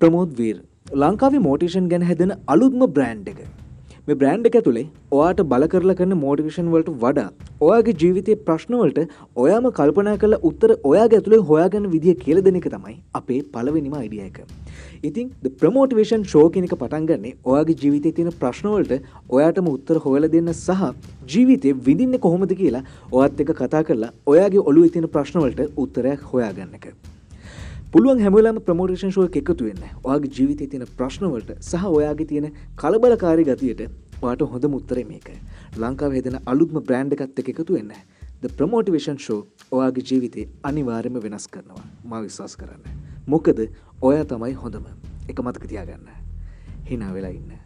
ප්‍රමෝද් වීර් ලංකාවේ මෝටිෂන් ගැන හැදෙන අලුත්ම බ්‍රෑන්් එක මේ බ්‍රෑන්් එක ඇතුළේ ඔයාට බල කරලා කරන මෝටිවිෂන් වලට වඩා ඔයාගේ ජීවිතයේ ප්‍රශ්නවලට ඔයාම කල්පනා කළ උත්තර ඔයාගේ ඇතුළේ හොයාගන්න විදිහ කියල දෙන එක තමයි අපේ පලවෙනිම අයිඩිය එක. ඉතින් ප්‍රමෝටිවේෂන් ෂෝකනක පටන්ගන්නේ ඔයාගේ ජීවිතය තියෙන ප්‍රශ්නවලට ඔයාටම උත්තර හොයල දෙන්න සහ ජීවිතය විඳින්න කොහොමද කියලා ඔයත් එක කතා කරලා ඔයාගේ ඔලු ඉතින ප්‍රශ්නවලට උත්තරයක් හොයාගන්න එක. පුළුවන් හැමලාම ප්‍රමෝටේෂන් ශෝය එකතු වෙන්න. ඔයාගේ ජීවිතය තියෙන ප්‍රශ්නවලට සහ ඔයාගේ තියෙන කලබලකාරි ගතියට වාට හොඳ මුත්තර මේක ලංකාව හෙදෙන අලුත්ම බ්‍රෑන්් එකත් එක එකතු වෙන්න. ද ප්‍රමෝටිවේෂන් ෂෝ ඔයාගේ ජීවිතය අනිවාර්යම වෙනස් කරනවා. මා විශ්වාස් කරන්න. මොකද ඔය තමයි හොඳම. එක මතක තියාගන්න. හිනා වෙලා ඉන්න.